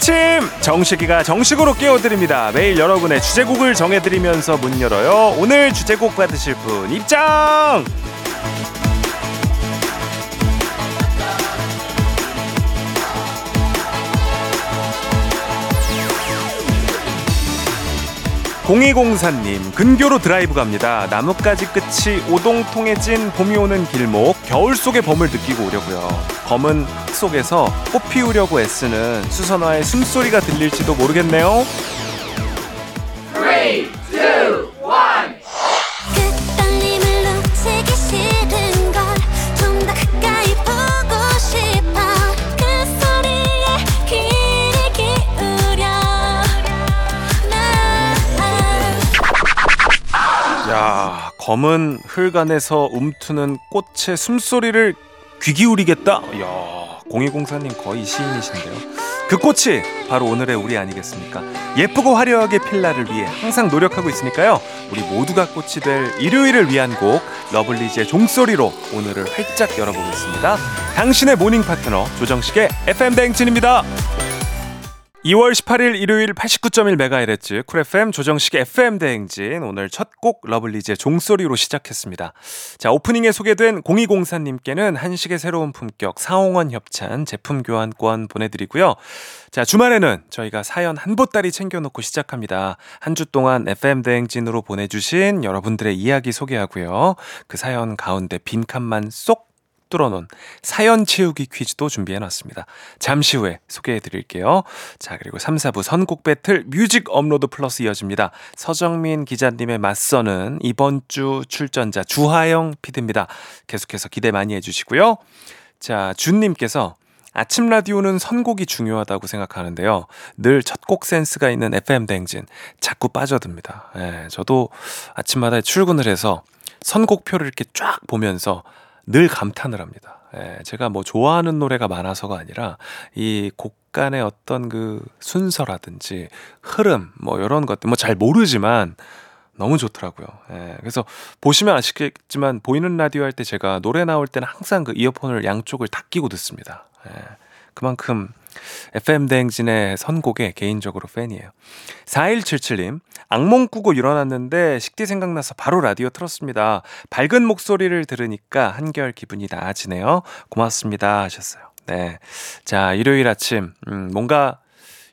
아침! 정식이가 정식으로 깨워드립니다. 매일 여러분의 주제곡을 정해드리면서 문 열어요. 오늘 주제곡 받으실 분 입장 공이공사님 근교로 드라이브 갑니다. 나뭇가지 끝이 오동통해진 봄이 오는 길목 겨울 속의 봄을 느끼고 오려고요. 검은 흙 속에서 꽃 피우려고 애쓰는 수선화의 숨소리가 들릴지도 모르겠네요 검은 흙 안에서 움트는 꽃의 숨소리를 귀 기울이겠다. 야 공이공사님 거의 시인이신데요. 그 꽃이 바로 오늘의 우리 아니겠습니까? 예쁘고 화려하게 필 나를 위해 항상 노력하고 있으니까요. 우리 모두가 꽃이 될 일요일을 위한 곡 러블리즈의 종소리로 오늘을 활짝 열어보겠습니다. 당신의 morning 파트너 조정식의 FM 대행진입니다 2월 18일 일요일 89.1MHz 쿨 FM 조정식의 FM 대행진 오늘 첫 곡 러블리즈의 종소리로 시작했습니다. 자 오프닝에 소개된 0204님께는 한식의 새로운 품격 사홍원 협찬 제품 교환권 보내드리고요. 자 주말에는 저희가 사연 한 보따리 챙겨놓고 시작합니다. 한 주 동안 FM 대행진으로 보내주신 여러분들의 이야기 소개하고요. 그 사연 가운데 빈 칸만 쏙 뚫어놓은 사연 채우기 퀴즈도 준비해놨습니다. 잠시 후에 소개해드릴게요. 자, 그리고 3, 4부 선곡 배틀 뮤직 업로드 플러스 이어집니다. 서정민 기자님에 맞서는 이번 주 출전자 주하영 피디입니다. 계속해서 기대 많이 해주시고요. 자, 준님께서 아침 라디오는 선곡이 중요하다고 생각하는데요. 늘 첫 곡 센스가 있는 FM 대행진 자꾸 빠져듭니다. 예, 저도 아침마다 출근을 해서 선곡표를 이렇게 쫙 보면서 늘 감탄을 합니다. 예, 제가 뭐 좋아하는 노래가 많아서가 아니라 이 곡 간의 어떤 그 순서라든지 흐름 뭐 이런 것들 뭐 잘 모르지만 너무 좋더라고요. 예, 그래서 보시면 아시겠지만 보이는 라디오 할 때 제가 노래 나올 때는 항상 그 이어폰을 양쪽을 다 끼고 듣습니다. 예, 그만큼 FM 대행진의 선곡에 개인적으로 팬이에요. 4177님, 악몽 꾸고 일어났는데 식디 생각나서 바로 라디오 틀었습니다. 밝은 목소리를 들으니까 한결 기분이 나아지네요. 고맙습니다. 하셨어요. 네. 자, 일요일 아침, 음, 뭔가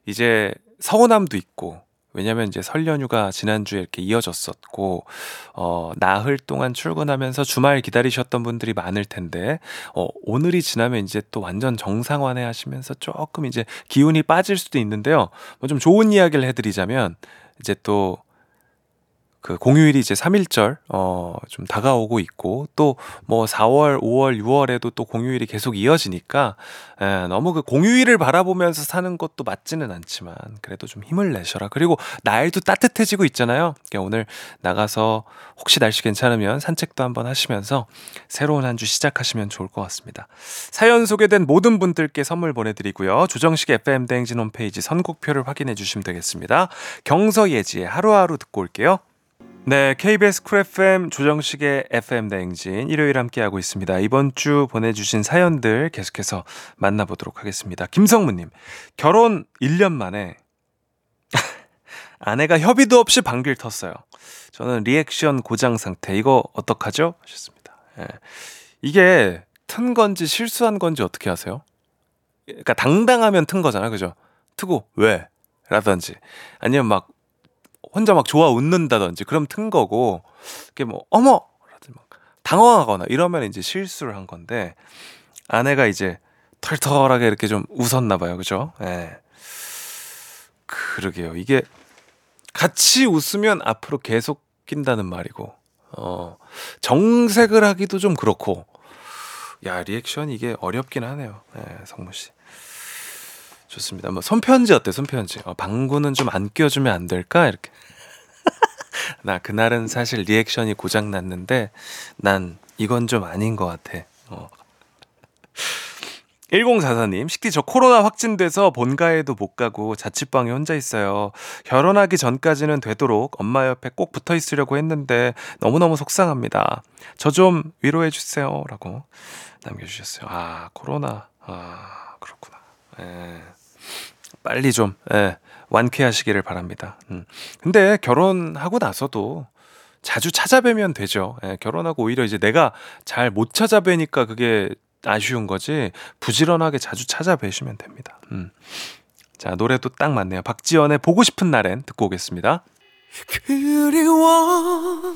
이제 서운함도 있고, 왜냐면 이제 설 연휴가 지난주에 이렇게 이어졌었고, 어, 나흘 동안 출근하면서 주말 기다리셨던 분들이 많을 텐데, 어, 오늘이 지나면 이제 또 완전 정상화해 하시면서 조금 이제 기운이 빠질 수도 있는데요. 뭐 좀 좋은 이야기를 해드리자면, 이제 또, 그 공휴일이 이제 3일절 어 좀 다가오고 있고 또 뭐 4월, 5월, 6월에도 또 공휴일이 계속 이어지니까 에, 너무 그 공휴일을 바라보면서 사는 것도 맞지는 않지만 그래도 좀 힘을 내셔라. 그리고 날도 따뜻해지고 있잖아요. 그러니까 오늘 나가서 혹시 날씨 괜찮으면 산책도 한번 하시면서 새로운 한 주 시작하시면 좋을 것 같습니다. 사연 소개된 모든 분들께 선물 보내드리고요. 조정식 FM 대행진 홈페이지 선곡표를 확인해 주시면 되겠습니다. 경서 예지의 하루하루 듣고 올게요. 네, KBS 쿨 FM 조정식의 FM 대행진 일요일 함께하고 있습니다. 이번 주 보내주신 사연들 계속해서 만나보도록 하겠습니다. 김성무님, 결혼 1년 만에 아내가 협의도 없이 방귀를 텄어요. 저는 리액션 고장 상태. 이거 어떡하죠? 하셨습니다. 예. 이게 튼 건지 실수한 건지 어떻게 아세요? 그러니까 당당하면 튼 거잖아, 그죠? 트고 왜? 라든지 아니면 막 혼자 막 좋아 웃는다든지 그럼 튼 거고 이게 뭐 어머 당황하거나 이러면 이제 실수를 한 건데 아내가 이제 털털하게 이렇게 좀 웃었나 봐요, 그죠? 예. 그러게요. 이게 같이 웃으면 앞으로 계속 낀다는 말이고, 어, 정색을 하기도 좀 그렇고, 야, 리액션 이게 어렵긴 하네요. 예, 성무 씨. 좋습니다. 뭐, 손편지 어때, 손편지? 어, 방구는 좀 안 껴주면 안 될까? 이렇게. 나 그날은 사실 리액션이 고장 났는데, 난 이건 좀 아닌 것 같아. 어. 1044님, 식디 저 코로나 확진돼서 본가에도 못 가고 자취방에 혼자 있어요. 결혼하기 전까지는 되도록 엄마 옆에 꼭 붙어 있으려고 했는데 너무너무 속상합니다. 저 좀 위로해 주세요. 라고 남겨주셨어요. 아, 코로나. 아, 그렇구나. 예. 빨리 좀 예, 완쾌하시기를 바랍니다. 음. 근데 결혼하고 나서도 자주 찾아뵈면 되죠. 예, 결혼하고 오히려 이제 내가 잘 못 찾아뵈니까 그게 아쉬운 거지 부지런하게 자주 찾아뵈시면 됩니다. 음. 자 노래도 딱 맞네요. 박지연의 보고 싶은 날엔 듣고 오겠습니다. 그리워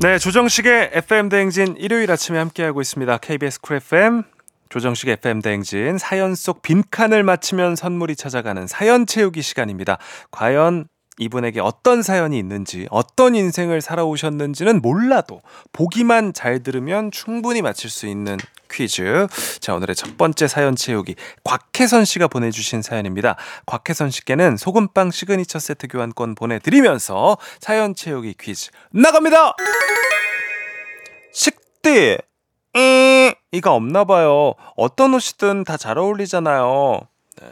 네, 조정식의 FM 대행진 일요일 아침에 함께하고 있습니다. KBS 쿨 FM 조정식 FM 대행진 사연 속 빈칸을 맞추면 선물이 찾아가는 사연 채우기 시간입니다. 과연 이분에게 어떤 사연이 있는지, 어떤 인생을 살아오셨는지는 몰라도 보기만 잘 들으면 충분히 맞힐 수 있는 퀴즈. 자, 오늘의 첫 번째 사연 채우기. 곽혜선 씨가 보내주신 사연입니다. 곽혜선 씨께는 소금빵 시그니처 세트 교환권 보내드리면서 사연 채우기 퀴즈 나갑니다! 식대, 음, 이가 없나 봐요. 어떤 옷이든 다 잘 어울리잖아요. 네.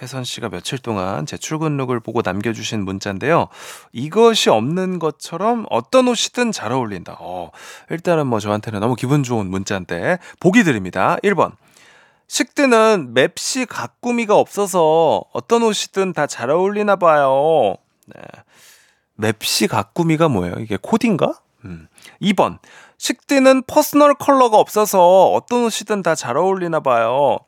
혜선 씨가 며칠 동안 제 출근 룩을 보고 남겨주신 문자인데요. 이것이 없는 것처럼 어떤 옷이든 잘 어울린다. 어, 일단은 뭐 저한테는 너무 기분 좋은 문자인데, 보기 드립니다. 1번. 식디는 맵시 가꾸미가 없어서 어떤 옷이든 다 잘 어울리나 봐요. 네. 맵시 가꾸미가 뭐예요? 이게 코디인가? 음. 2번. 식디는 personal color가 없어서 어떤 옷이든 다 잘 어울리나 봐요.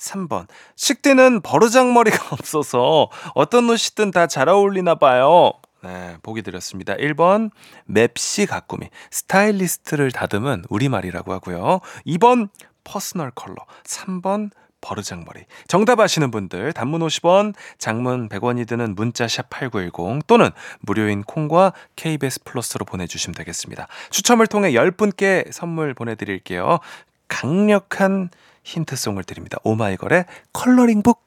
3번. 식디는 버르장머리가 없어서 어떤 옷이든 다 잘 어울리나 봐요. 네, 보기 드렸습니다. 1번, 맵시 가꾸미. 스타일리스트를 다듬은 우리말이라고 하고요. 2번, personal color. 3번, 버르장머리. 정답 아시는 분들 단문 50원, 장문 100원이 드는 문자 샵 8910 또는 무료인 콩과 KBS 플러스로 보내 주시면 되겠습니다. 추첨을 통해 10분께 선물 보내 드릴게요. 강력한 힌트송을 드립니다. 오마이걸의 컬러링북.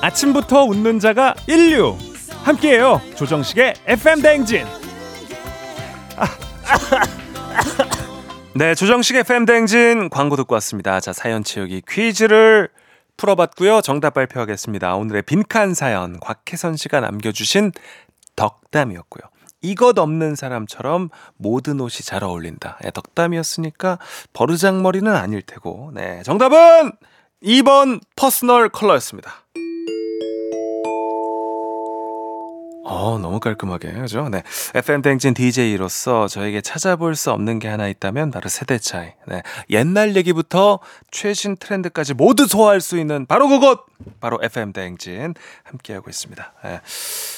아침부터 웃는 자가 인류. 함께해요. 조정식의 FM 대행진. 네, 조정식의 FM 대행진 광고 듣고 왔습니다. 자, 사연 채우기 퀴즈를 풀어봤고요. 정답 발표하겠습니다. 오늘의 빈칸 사연 곽혜선 씨가 남겨주신 덕담이었고요. 이것 없는 사람처럼 모든 옷이 잘 어울린다. 네, 덕담이었으니까 버르장머리는 아닐 테고. 네, 정답은 2번 personal color였습니다. 어, 너무 깔끔하게, 그죠? 네. FM 대행진 DJ로서 저에게 찾아볼 수 없는 게 하나 있다면 바로 세대 차이. 네. 옛날 얘기부터 최신 트렌드까지 모두 소화할 수 있는 바로 그것! 바로 FM 댕진 함께하고 있습니다. 네.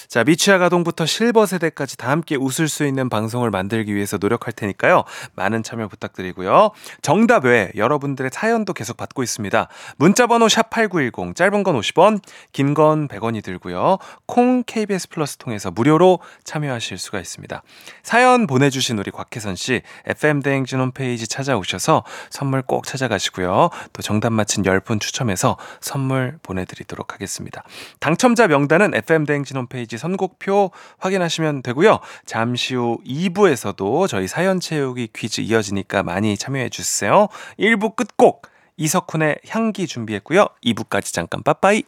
자, 미취학 아동부터 실버 세대까지 다 함께 웃을 수 있는 방송을 만들기 위해서 노력할 테니까요. 많은 참여 부탁드리고요. 정답 외에 여러분들의 사연도 계속 받고 있습니다. 문자 번호 샵8910 짧은 건 50원, 긴 건 100원이 들고요. 콩 KBS 플러스 통해서 무료로 참여하실 수가 있습니다. 사연 보내 주신 우리 곽혜선 씨, FM대행진 홈페이지 찾아오셔서 선물 꼭 찾아가시고요. 또 정답 맞힌 10분 추첨해서 선물 보내 드리도록 하겠습니다. 당첨자 명단은 FM대행진 홈페이지 선곡표 확인하시면 되고요. 잠시 후 2부에서도 저희 사연 채우기 퀴즈 이어지니까 많이 참여해 주세요. 1부 끝곡 이석훈의 향기 준비했고요. 2부까지 잠깐 빠빠이.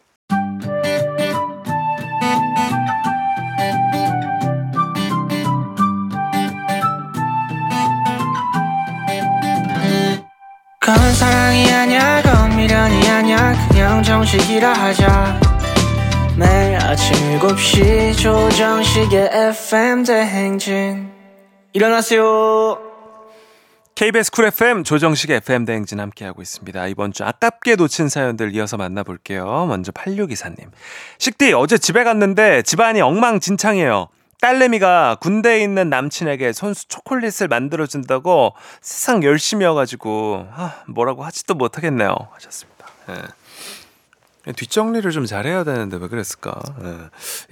그건 사랑이 아니야 그건 미련이 아니야 그냥 정식이라 하자 매일 아침 7시 조정식의 FM 대행진 일어나세요 KBS 쿨 FM 조정식 FM 대행진 함께하고 있습니다. 이번 주 아깝게 놓친 사연들 이어서 만나볼게요. 먼저 8624님. 식디, 어제 집에 갔는데 집안이 엉망진창이에요. 딸내미가 군대에 있는 남친에게 손수 초콜릿을 만들어준다고 세상 열심히여가지고 아, 뭐라고 하지도 못하겠네요. 하셨습니다. 예. 뒷정리를 좀 잘해야 되는데 왜 그랬을까?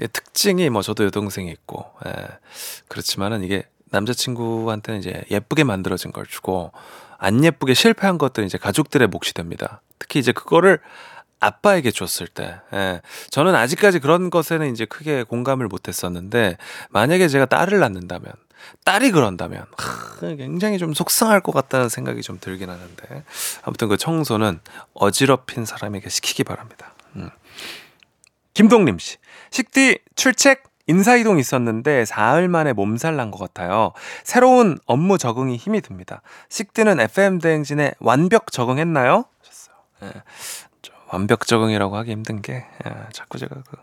예. 특징이 뭐 저도 여동생이 있고 예. 그렇지만은 이게 남자친구한테는 이제 예쁘게 만들어진 걸 주고 안 예쁘게 실패한 것들은 이제 가족들의 몫이 됩니다. 특히 이제 그거를 아빠에게 줬을 때, 예. 저는 아직까지 그런 것에는 이제 크게 공감을 못 했었는데, 만약에 제가 딸을 낳는다면, 딸이 그런다면, 하, 굉장히 좀 속상할 것 같다는 생각이 좀 들긴 하는데, 아무튼 그 청소는 어지럽힌 사람에게 시키기 바랍니다. 음. 김동림 씨, 식디 출첵 인사이동 있었는데 사흘 만에 몸살 난 것 같아요. 새로운 업무 적응이 힘이 듭니다. 식디는 FM 대행진에 완벽 적응했나요? 하셨어요. 예. 완벽 적응이라고 하기 힘든 게 예, 자꾸 제가 그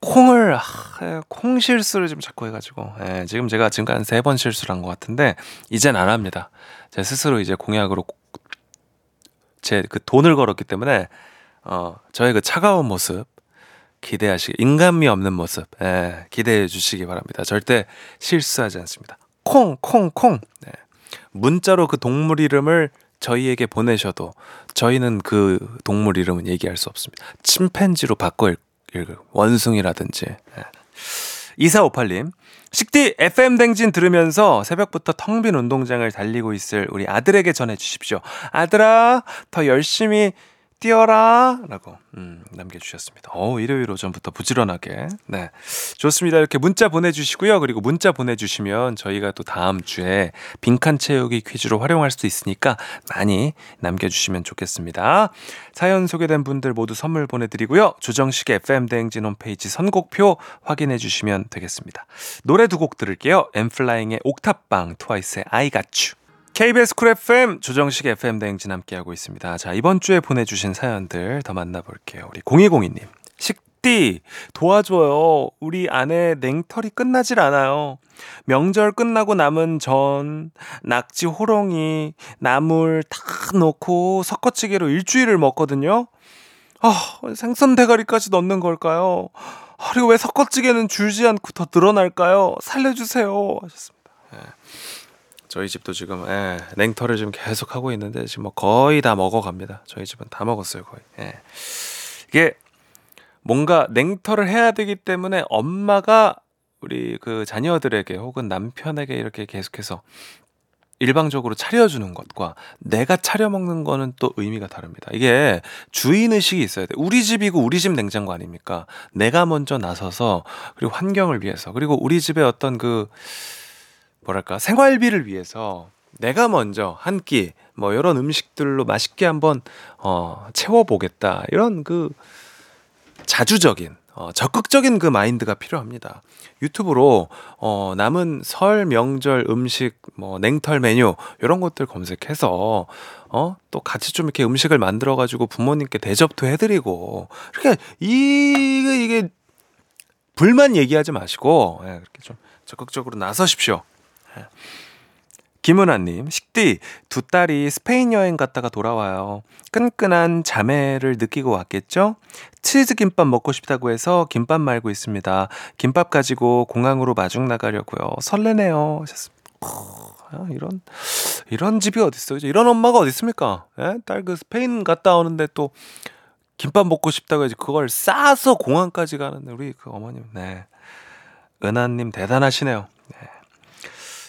콩을 아, 예, 콩 실수를 좀 자꾸 해가지고 예, 지금 제가 지금까지 한세번 실수를 한 것 같은데 이젠 안 합니다. 제 스스로 이제 공약으로 제 그 돈을 걸었기 때문에 어 저의 그 차가운 모습 기대하시기 인간미 없는 모습 예, 기대해 주시기 바랍니다. 절대 실수하지 않습니다. 콩 콩 콩. 네. 문자로 그 동물 이름을 저희에게 보내셔도 저희는 그 동물 이름은 얘기할 수 없습니다. 침팬지로 바꿔 읽을 원숭이라든지. 2458님. 식디 FM 댕진 들으면서 새벽부터 텅 빈 운동장을 달리고 있을 우리 아들에게 전해 주십시오. 아들아, 더 열심히 뛰어라 라고 음, 남겨주셨습니다. 어 일요일 오전부터 부지런하게 네 좋습니다. 이렇게 문자 보내주시고요. 그리고 문자 보내주시면 저희가 또 다음 주에 빈칸 채우기 퀴즈로 활용할 수도 있으니까 많이 남겨주시면 좋겠습니다. 사연 소개된 분들 모두 선물 보내드리고요. 조정식의 FM 대행진 홈페이지 선곡표 확인해 주시면 되겠습니다. 노래 두 곡 들을게요. 엔플라잉의 옥탑방 트와이스의 You KBS 쿨 FM 조정식 FM 대행진 함께하고 있습니다. 자, 이번 주에 보내주신 사연들 더 만나볼게요. 우리 0202님. 식디, 도와줘요. 우리 아내 냉털이 끝나질 않아요. 명절 끝나고 남은 전, 낙지 호롱이, 나물 다 넣고 섞어찌개로 일주일을 먹거든요. 아, 생선 대가리까지 넣는 걸까요? 아, 그리고 왜 섞어찌개는 줄지 않고 더 늘어날까요? 살려주세요. 하셨습니다. 네. 저희 집도 지금 예, 냉털을 지금 계속 하고 있는데 지금 뭐 거의 다 먹어갑니다. 저희 집은 다 먹었어요 거의. 예. 이게 뭔가 냉털을 해야 되기 때문에 엄마가 우리 그 자녀들에게 혹은 남편에게 이렇게 계속해서 일방적으로 차려주는 것과 내가 차려 먹는 거는 또 의미가 다릅니다. 이게 주인 의식이 있어야 돼. 우리 집이고 우리 집 냉장고 아닙니까? 내가 먼저 나서서 그리고 환경을 위해서 그리고 우리 집의 어떤 그 뭐랄까 생활비를 위해서 내가 먼저 한 끼 뭐 이런 음식들로 맛있게 한번 어 채워보겠다 이런 그 자주적인 어, 적극적인 그 마인드가 필요합니다. 유튜브로 어, 남은 설 명절 음식 뭐 냉털 메뉴 이런 것들 검색해서 어, 또 같이 좀 이렇게 음식을 만들어 가지고 부모님께 대접도 해드리고 그러니까 이 이게 불만 얘기하지 마시고 예, 그렇게 좀 적극적으로 나서십시오. 예. 김은아님, 식디, 두 딸이 스페인 여행 갔다가 돌아와요. 끈끈한 자매를 느끼고 왔겠죠? 치즈김밥 먹고 싶다고 해서 김밥 말고 있습니다. 김밥 가지고 공항으로 마중 나가려고요. 설레네요. 아, 이런, 이런 집이 어딨어요? 이런 엄마가 어딨습니까? 예? 딸 그 스페인 갔다 오는데 또 김밥 먹고 싶다고 해서 그걸 싸서 공항까지 가는 우리 그 어머님. 네. 은하님 대단하시네요.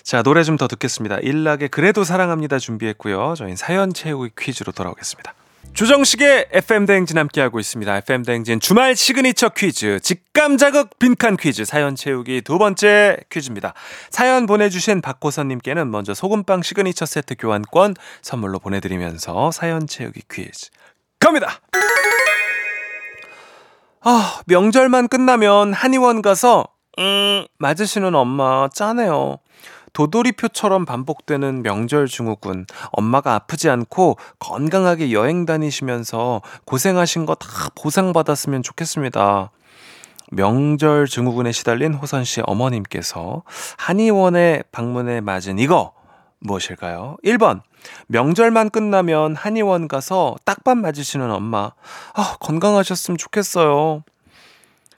네. 자, 노래 좀 더 듣겠습니다. 일락의 그래도 사랑합니다 준비했고요. 저희는 사연 채우기 퀴즈로 돌아오겠습니다. 조정식의 FM 대행진 함께하고 있습니다. FM 대행진 주말 시그니처 퀴즈, 직감 자극 빈칸 퀴즈, 사연 채우기 두 번째 퀴즈입니다. 사연 보내주신 박호선님께는 먼저 소금빵 시그니처 세트 교환권 선물로 보내드리면서 사연 채우기 퀴즈 갑니다! 아, 명절만 끝나면 한의원 가서, 음, 맞으시는 엄마 짠해요. 도돌이표처럼 반복되는 명절 증후군. 엄마가 아프지 않고 건강하게 여행 다니시면서 고생하신 거 다 보상받았으면 좋겠습니다. 명절 증후군에 시달린 호선 씨 어머님께서 한의원에 방문해 맞은 이거 무엇일까요? 1번. 명절만 끝나면 한의원 가서 딱밤 맞으시는 엄마. 아, 건강하셨으면 좋겠어요.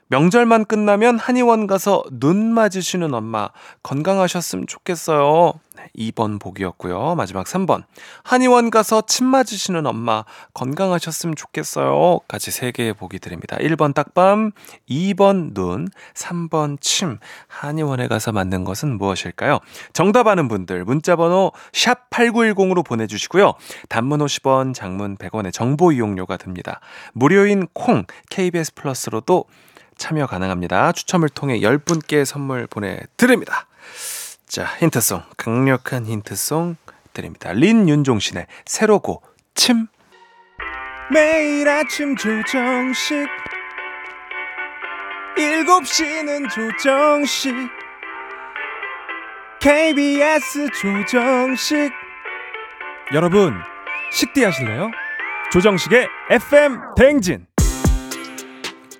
명절만 끝나면 한의원 가서 눈 맞으시는 엄마 건강하셨으면 좋겠어요. 네, 2번 복이었고요. 마지막 3번. 한의원 가서 침 맞으시는 엄마 건강하셨으면 좋겠어요. 까지 3개의 복이 드립니다. 1번 딱밤, 2번 눈, 3번 침. 한의원에 가서 맞는 것은 무엇일까요? 정답 아는 분들 문자 번호 샵 8910으로 보내 주시고요. 단문 50원, 장문 100원의 정보 이용료가 듭니다. 무료인 콩 KBS 플러스로도 참여 가능합니다. 추첨을 통해 10분께 선물 보내드립니다. 자, 힌트송. 강력한 힌트송 드립니다. 린윤종신의 새로고 침. 매일 아침 조정식. 7시는 조정식. KBS 조정식. 여러분, 식대 하실래요? 조정식의 FM 대행진.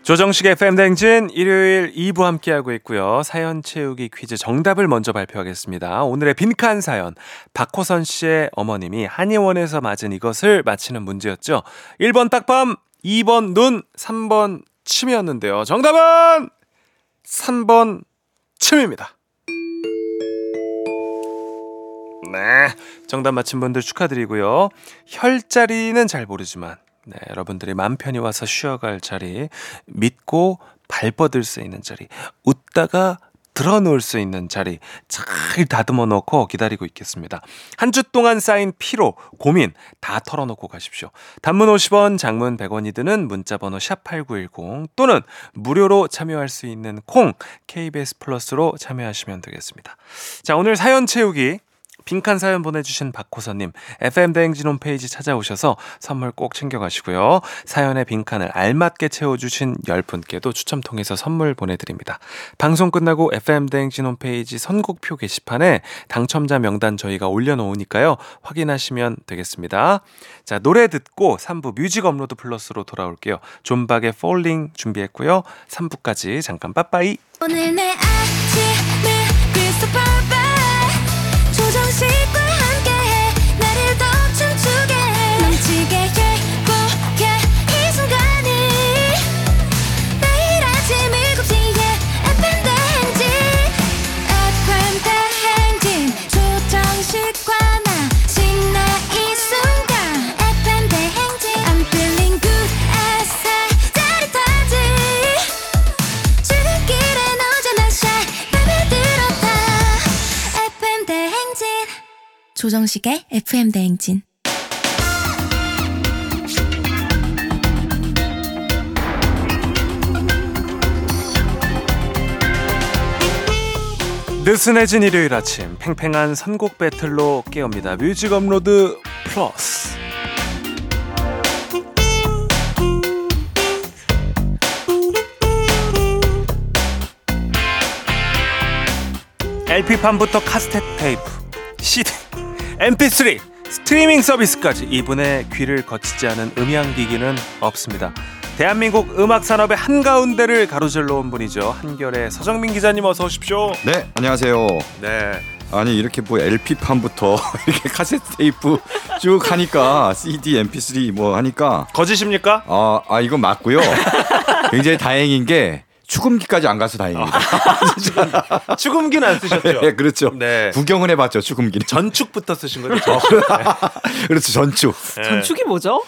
조정식의 FM 댕진 일요일 2부 함께하고 있고요. 사연 채우기 퀴즈 정답을 먼저 발표하겠습니다. 오늘의 빈칸 사연. 박호선 씨의 어머님이 한의원에서 맞은 이것을 맞히는 문제였죠. 1번 딱밤, 2번 눈, 3번 침이었는데요. 정답은 3번 침입니다. 네. 정답 맞힌 분들 축하드리고요. 혈자리는 잘 모르지만 네, 여러분들이 맘 편히 와서 쉬어갈 자리, 믿고 발 뻗을 수 있는 자리, 웃다가 들어놓을 수 있는 자리 잘 다듬어 놓고 기다리고 있겠습니다. 한 주 동안 쌓인 피로, 고민 다 털어놓고 가십시오. 단문 50원, 장문 100원이 드는 문자번호 샵8910 또는 무료로 참여할 수 있는 콩 KBS 플러스로 참여하시면 되겠습니다. 자, 오늘 사연 채우기 빈칸 사연 보내주신 박호선님, FM대행진 홈페이지 찾아오셔서 선물 꼭 챙겨가시고요. 사연의 빈칸을 알맞게 채워주신 10분께도 추첨 통해서 선물 보내드립니다. 방송 끝나고 FM대행진 홈페이지 선곡표 게시판에 당첨자 명단 저희가 올려놓으니까요. 확인하시면 되겠습니다. 자, 노래 듣고 3부 뮤직 업로드 플러스로 돌아올게요. 존박의 Falling 준비했고요. 3부까지 잠깐 빠빠이. 오늘 내 아침을 조정식의 FM 대행진 느슨해진 일요일 아침 팽팽한 선곡 배틀로 깨웁니다. 뮤직 업로드 플러스. LP판부터 카세트 테이프, CD, MP3, 스트리밍 서비스까지 이분의 귀를 거치지 않은 음향기기는 없습니다. 대한민국 음악 산업의 한가운데를 가로질러 온 분이죠. 한겨레 서정민 기자님 어서 오십시오. 네, 안녕하세요. 네. 아니 이렇게 뭐 LP 판부터 이렇게 카세트 테이프 쭉 하니까 CD, MP3 뭐 하니까 거짓입니까? 아, 아 이건 맞고요. 굉장히 다행인 게 축음기까지 안 가서 다행입니다. 축음기는 안 쓰셨죠? 네, 그렇죠. 네. 구경은 해봤죠 축음기는. 전축부터 쓰신 거죠? 전축. 그렇죠 전축. 네. 전축이 뭐죠?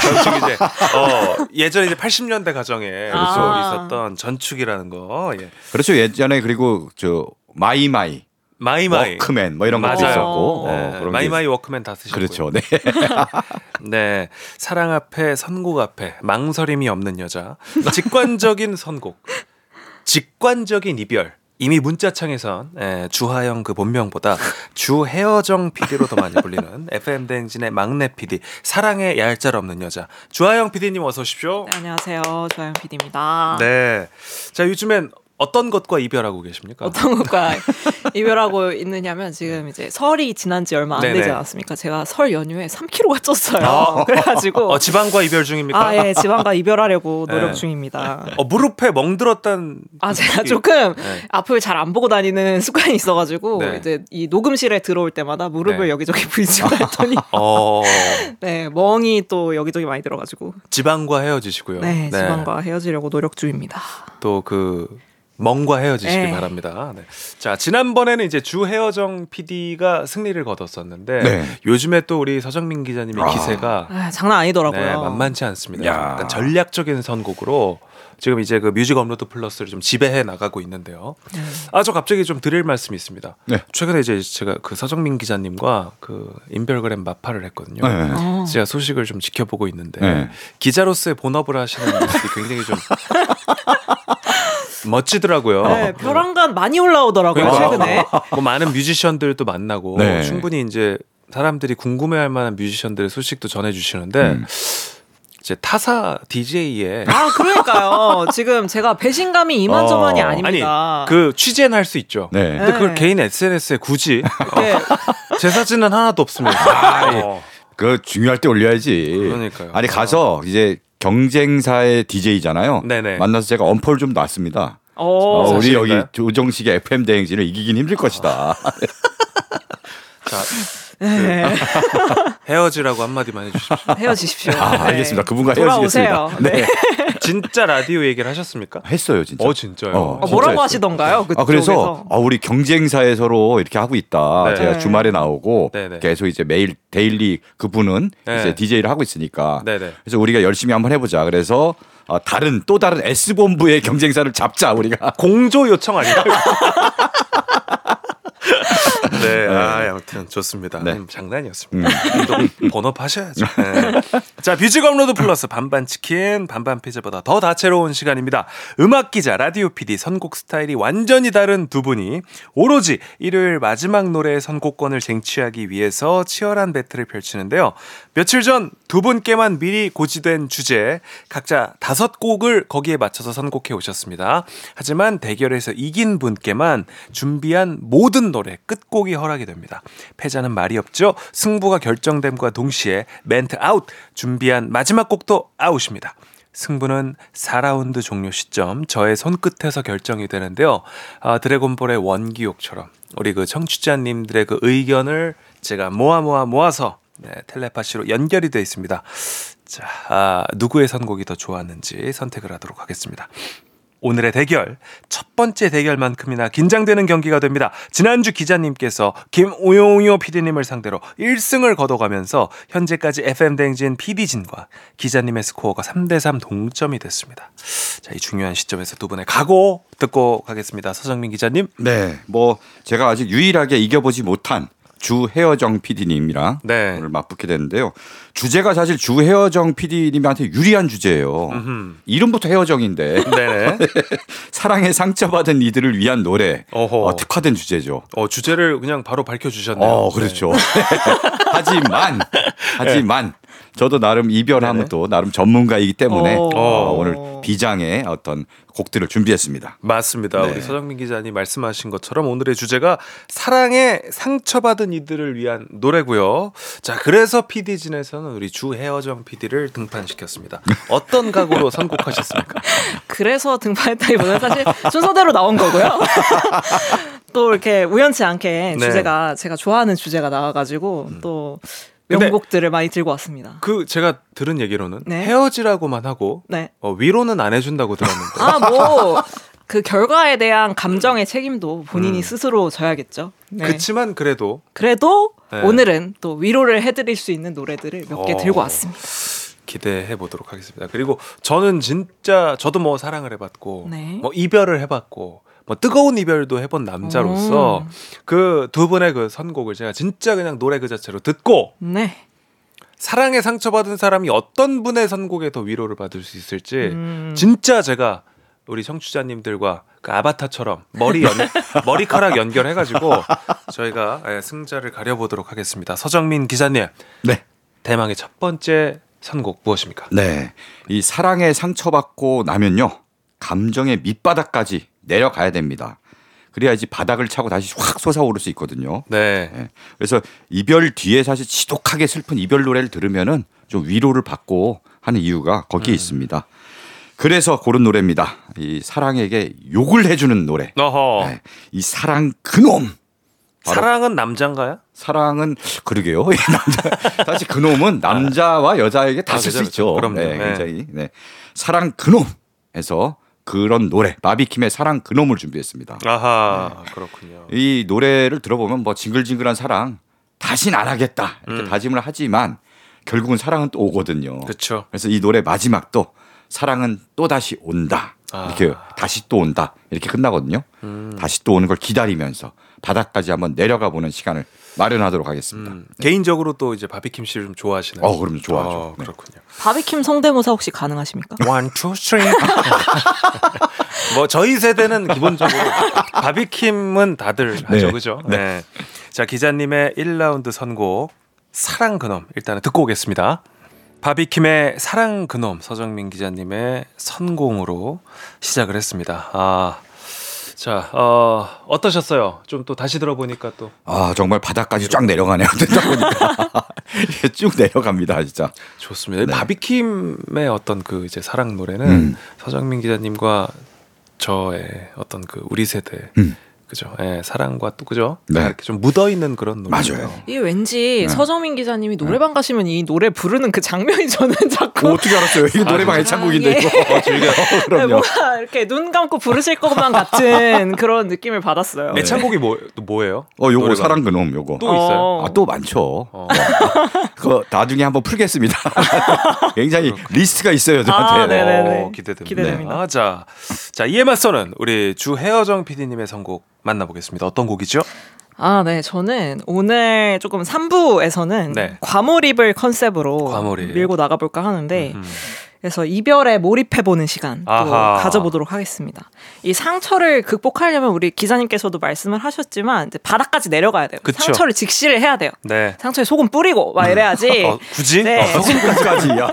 전축 이제 어, 예전에 이제 80년대 가정에 그렇죠. 아. 있었던 전축이라는 거. 예. 그렇죠 예전에 그리고 저 마이마이, 마이마이. 워크맨 뭐 이런 것도 맞아요. 있었고 네, 어, 그런 게 마이마이 워크맨 다 쓰셨고. 그렇죠. 네. 네. 사랑 앞에 선곡 앞에 망설임이 없는 여자. 직관적인 선곡. 직관적인 이별. 이미 문자창에선 예, 주하영 그 본명보다 주혜어정 PD로 더 많이 불리는 FM 대행진의 막내 PD 사랑의 얄짤 없는 여자 주하영 PD님 어서 오십시오. 네, 안녕하세요. 조아영 PD입니다. 네. 자 요즘엔 어떤 것과 이별하고 계십니까? 어떤 것과 이별하고 있느냐면 지금 이제 설이 지난 지 얼마 안 네네. 되지 않았습니까? 제가 설 연휴에 3kg가 쪘어요. 아. 그래가지고 어, 지방과 이별 중입니까? 아, 예, 지방과 이별하려고 노력 네. 중입니다. 어, 무릎에 멍들었단 아, 제가 이- 조금 네. 앞을 잘 안 보고 다니는 습관이 있어가지고 네. 이제 이 녹음실에 들어올 때마다 무릎을 네. 여기저기 부딪히고 했더니 어, 네 멍이 또 여기저기 많이 들어가지고 지방과 헤어지시고요. 네, 지방과 헤어지려고 노력 중입니다. 또그 멍과 헤어지시기 네. 바랍니다. 네. 자 지난번에는 이제 주혜어정 PD가 승리를 거뒀었는데 네. 요즘에 또 우리 서정민 기자님의 아. 기세가 아, 장난 아니더라고요. 네, 만만치 않습니다. 야. 약간 전략적인 선곡으로 지금 이제 그 뮤직 업로드 플러스를 좀 지배해 나가고 있는데요. 네. 아 저 갑자기 좀 드릴 말씀이 있습니다. 네. 최근에 이제 제가 그 서정민 기자님과 그 인별그램 맞팔을 했거든요. 네. 어. 제가 소식을 좀 지켜보고 있는데 네. 기자로서의 본업을 하시는 모습이 굉장히 좀 멋지더라고요. 네, 별안간 많이 올라오더라고요 그러니까 최근에. 뭐 많은 뮤지션들도 만나고 네. 충분히 이제 사람들이 궁금해할 만한 뮤지션들의 소식도 전해주시는데 음. 이제 타사 DJ의 아 그러니까요. 지금 제가 배신감이 이만저만이 어, 아닙니다. 아니 그 취재는 할 수 있죠. 네. 근데 그걸 네. 개인 SNS에 굳이 네. 제 사진은 하나도 없습니다. 어. 그 중요할 때 올려야지. 그러니까요. 아니 가서 이제 경쟁사의 DJ잖아요. 네네. 만나서 제가 엄포를 좀 놨습니다. 어, 어, 우리? 여기 조정식의 FM 대행진을 이기긴 힘들 것이다. 자 네. 헤어지라고 한마디만 해주십시오. 헤어지십시오. 아, 네. 알겠습니다. 그분과. 헤어지겠습니다. 네. 진짜 라디오 얘기를 하셨습니까? 했어요, 진짜. 어 진짜요? 어, 어, 진짜 뭐라고 했어요. 하시던가요? 아 그래서? 아, 우리 경쟁사에 서로 이렇게 하고 있다. 네. 제가 네. 주말에 나오고 네네. 계속 이제 매일 데일리 그분은 네. 이제 DJ를 하고 있으니까. 네네. 그래서 우리가 열심히 한번 해보자. 그래서 어, 다른 또 다른 S 본부의 경쟁사를 잡자 우리가. 공조 요청 아닌가요? 네, 아, 아무튼 좋습니다. 네. 음, 장난이었습니다. 또 본업하셔야죠. 네. 자, 뮤직 업로드 플러스 반반 치킨, 반반 피자보다 더 다채로운 시간입니다. 음악 기자, 라디오 PD, 선곡 스타일이 완전히 다른 두 분이 오로지 일요일 마지막 노래의 선곡권을 쟁취하기 위해서 치열한 battle을 펼치는데요. 며칠 전 두 분께만 미리 고지된 주제 각자 다섯 곡을 거기에 맞춰서 선곡해 오셨습니다. 하지만 대결에서 이긴 분께만 준비한 모든 노래 끝곡이 허락이 됩니다. 패자는 말이 없죠. 승부가 결정됨과 동시에 멘트 아웃 준비한 마지막 곡도 아웃입니다. 승부는 4라운드 종료 시점 저의 손끝에서 결정이 되는데요. 아, 드래곤볼의 원기옥처럼 우리 그 청취자님들의 그 의견을 제가 모아 모아 모아서 네, 텔레파시로 연결이 되어 있습니다. 자, 아, 누구의 선곡이 더 좋았는지 선택을 하도록 하겠습니다. 오늘의 대결 첫 번째 대결만큼이나 긴장되는 경기가 됩니다. 지난주 기자님께서 김우용요 PD님을 상대로 1승을 거둬가면서 현재까지 FM 대행진 PD진과 기자님의 스코어가 3대 3 동점이 됐습니다. 자, 이 중요한 시점에서 두 분의 각오 듣고 가겠습니다. 서정민 기자님. 네. 뭐 제가 아직 유일하게 이겨보지 못한 주혜어정 PD님이랑 네. 오늘 맞붙게 됐는데요. 주제가 사실 주혜어정 PD님한테 유리한 주제예요. 음흠. 이름부터 헤어정인데. 사랑에 상처받은 이들을 위한 노래 어허. 어, 특화된 주제죠. 어, 주제를 그냥 바로 밝혀주셨네요. 어, 그렇죠. 하지만, 하지만, 저도 나름 이별하면. 또 나름 전문가이기 때문에 어. 어, 오늘 비장의 어떤 곡들을 준비했습니다. 맞습니다. 네. 우리 서정민 기자님 말씀하신 것처럼 오늘의 주제가 사랑에 상처받은 이들을 위한 노래고요. 자, 그래서 PD진에서는 우리 주혜어정 PD를 등판시켰습니다. 어떤 각오로 선곡하셨습니까? 그래서 등판했다기보다는 사실 순서대로 나온 거고요. 또 이렇게 우연치 않게 네. 주제가 제가 좋아하는 주제가 나와가지고 또 근데- 명곡들을 많이 들고 왔습니다. 그 제가 들은 얘기로는 네. 헤어지라고만 하고 네. 어, 위로는 안 해준다고 들었는데. 아, 뭐, 그 결과에 대한 감정의 책임도 본인이 음. 스스로 져야겠죠. 네. 그치만 그래도 그래도 네. 오늘은 또 위로를 해드릴 수 있는 노래들을 몇개 어. 들고 왔습니다. 기대해 보도록 하겠습니다. 그리고 저는 진짜 저도 뭐 사랑을 해봤고 네. 뭐 이별을 해봤고 뭐 뜨거운 이별도 해본 남자로서 음. 그두 분의 그 선곡을 제가 진짜 그냥 노래 그 자체로 듣고 네. 사랑에 상처받은 사람이 어떤 분의 선곡에 더 위로를 받을 수 있을지 음. 진짜 제가 우리 청취자님들과 그 아바타처럼 머리 연 머리카락 연결해가지고 저희가 예, 승자를 가려보도록 하겠습니다. 서정민 기자님 네. 대망의 첫 번째 선곡 무엇입니까? 네. 이 사랑에 상처받고 나면요. 감정의 밑바닥까지 내려가야 됩니다. 그래야지 바닥을 차고 다시 확 솟아오를 수 있거든요. 네. 예. 그래서 이별 뒤에 사실 지독하게 슬픈 이별 노래를 들으면은 좀 위로를 받고 하는 이유가 거기에 있습니다. 그래서 고른 노래입니다. 이 사랑에게 욕을 해주는 노래. 어허. 네. 이 사랑 그놈. 사랑은 남자인가요? 사랑은 그러게요. 이 남자 사실 그놈은 남자와 여자에게 다 아, 쓸수 그죠, 그죠. 있죠. 그럼요. 네, 네. 굉장히 네. 사랑 그놈에서 그런 노래 바비킴의 사랑 그놈을 준비했습니다. 아하 그렇군요. 이 노래를 들어보면 뭐 징글징글한 사랑 다신 안 하겠다 이렇게 음. 다짐을 하지만 결국은 사랑은 또 오거든요. 그렇죠. 그래서 이 노래 마지막도 사랑은 또 다시 온다 아. 이렇게 다시 또 온다 이렇게 끝나거든요. 음. 다시 또 오는 걸 기다리면서 바닥까지 한번 내려가 보는 시간을 마련하도록 하겠습니다. 음, 개인적으로 또 이제 바비킴 씨를 좀 좋아하시나요? 어, 그럼요. 좋아하죠. 어, 네. 그렇군요. 바비킴 성대모사 혹시 가능하십니까? One, two, three. 뭐 저희 세대는 기본적으로 바비킴은 다들 하죠, 네. 그죠? 네. 자 기자님의 1라운드 선곡 사랑 그놈 일단은 듣고 오겠습니다. 바비킴의 사랑 그놈 서정민 기자님의 선공으로 시작을 했습니다. 아. 자, 어, 어떠셨어요? 좀 또 다시 들어보니까 또 아 정말 바닥까지 쫙 내려가네요. 듣다 보니까 쭉 내려갑니다, 진짜. 좋습니다. 네. 바비킴의 어떤 그 이제 사랑 노래는 음. 서정민 기자님과 저의 어떤 그 우리 세대 음. 그죠? 예, 사랑과 또 그죠? 네. 이렇게 좀 묻어 있는 그런 노래. 맞아요. 이게 왠지 네. 서정민 기자님이 노래방 가시면 이 노래 부르는 그 장면이 저는 자꾸 뭐 어떻게 알았어요? 이게 노래방 애창곡인데 예. 이거. 즐겨. 그럼요. 뭔가 이렇게 눈 감고 부르실 것만 같은 그런 느낌을 받았어요. 애창곡이 뭐 뭐예요? 어, 요거. 사랑 그놈 요거. 또 있어요. 어. 아, 또 많죠. 어. 그거 나중에 한번 풀겠습니다. 굉장히 리스트가 있어요, 저한테. 아, 네네네. 어, 기대됩니다. 기대됩니다. 아, 자, 자 이에 맞서는 우리 주혜어정 PD님의 선곡 만나보겠습니다. 어떤 곡이죠? 아, 네. 저는 오늘 조금 3부에서는 네. 과몰입을 컨셉으로 과몰입. 밀고 나가볼까 하는데 음. 그래서 이별에 몰입해보는 시간 또 아하. 가져보도록 하겠습니다. 이 상처를 극복하려면 우리 기자님께서도 말씀을 하셨지만 이제 바닥까지 내려가야 돼요. 그쵸. 상처를 직시를 해야 돼요. 네. 상처에 소금 뿌리고 막 이래야지 어, 굳이? 네. 어, 소금까지. 야,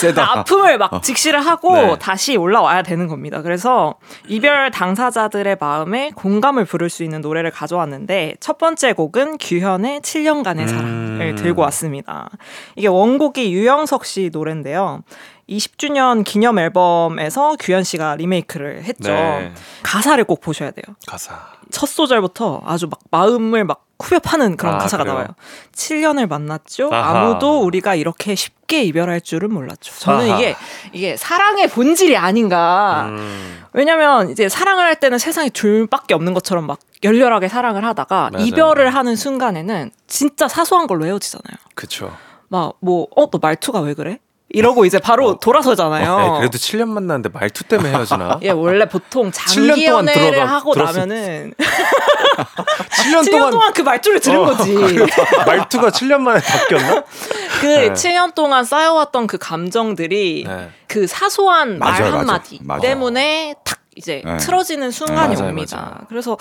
세다. 아픔을 막 직시를 하고 네. 다시 올라와야 되는 겁니다. 그래서 이별 당사자들의 마음에 공감을 부를 수 있는 노래를 가져왔는데 첫 번째 곡은 규현의 7년간의 사랑을 음. 들고 왔습니다. 이게 원곡이 유영석 씨 노래인데요. 20주년 기념 앨범에서 규현 씨가 리메이크를 했죠. 네. 가사를 꼭 보셔야 돼요. 가사. 첫 소절부터 아주 막 마음을 막 후벼 파는 그런 아, 가사가 그래요? 나와요. 7년을 만났죠. 아하. 아무도 우리가 이렇게 쉽게 이별할 줄은 몰랐죠. 저는 아하. 이게 이게 사랑의 본질이 아닌가. 음. 왜냐면 이제 사랑을 할 때는 세상에 둘밖에 없는 것처럼 막 열렬하게 사랑을 하다가 맞아요. 이별을 하는 순간에는 진짜 사소한 걸로 헤어지잖아요. 그쵸. 막뭐 어 너 말투가 왜 그래? 이러고 이제 바로 돌아서잖아요. 네, 그래도 7년 만났는데 말투 때문에 헤어지나? 예, 원래 보통 7년 장기 동안 연애를 들어가- 하고 들었을- 나면은 7년 7년 동안 동안 그 말투를 들은 거지. 말투가 7년 만에 바뀌었나? 그 네. 7년 동안 쌓여왔던 그 감정들이 네. 그 사소한 말 맞아요, 맞아요. 한마디 맞아요. 때문에 탁 이제 네. 틀어지는 순간이 맞아요, 옵니다. 맞아요. 그래서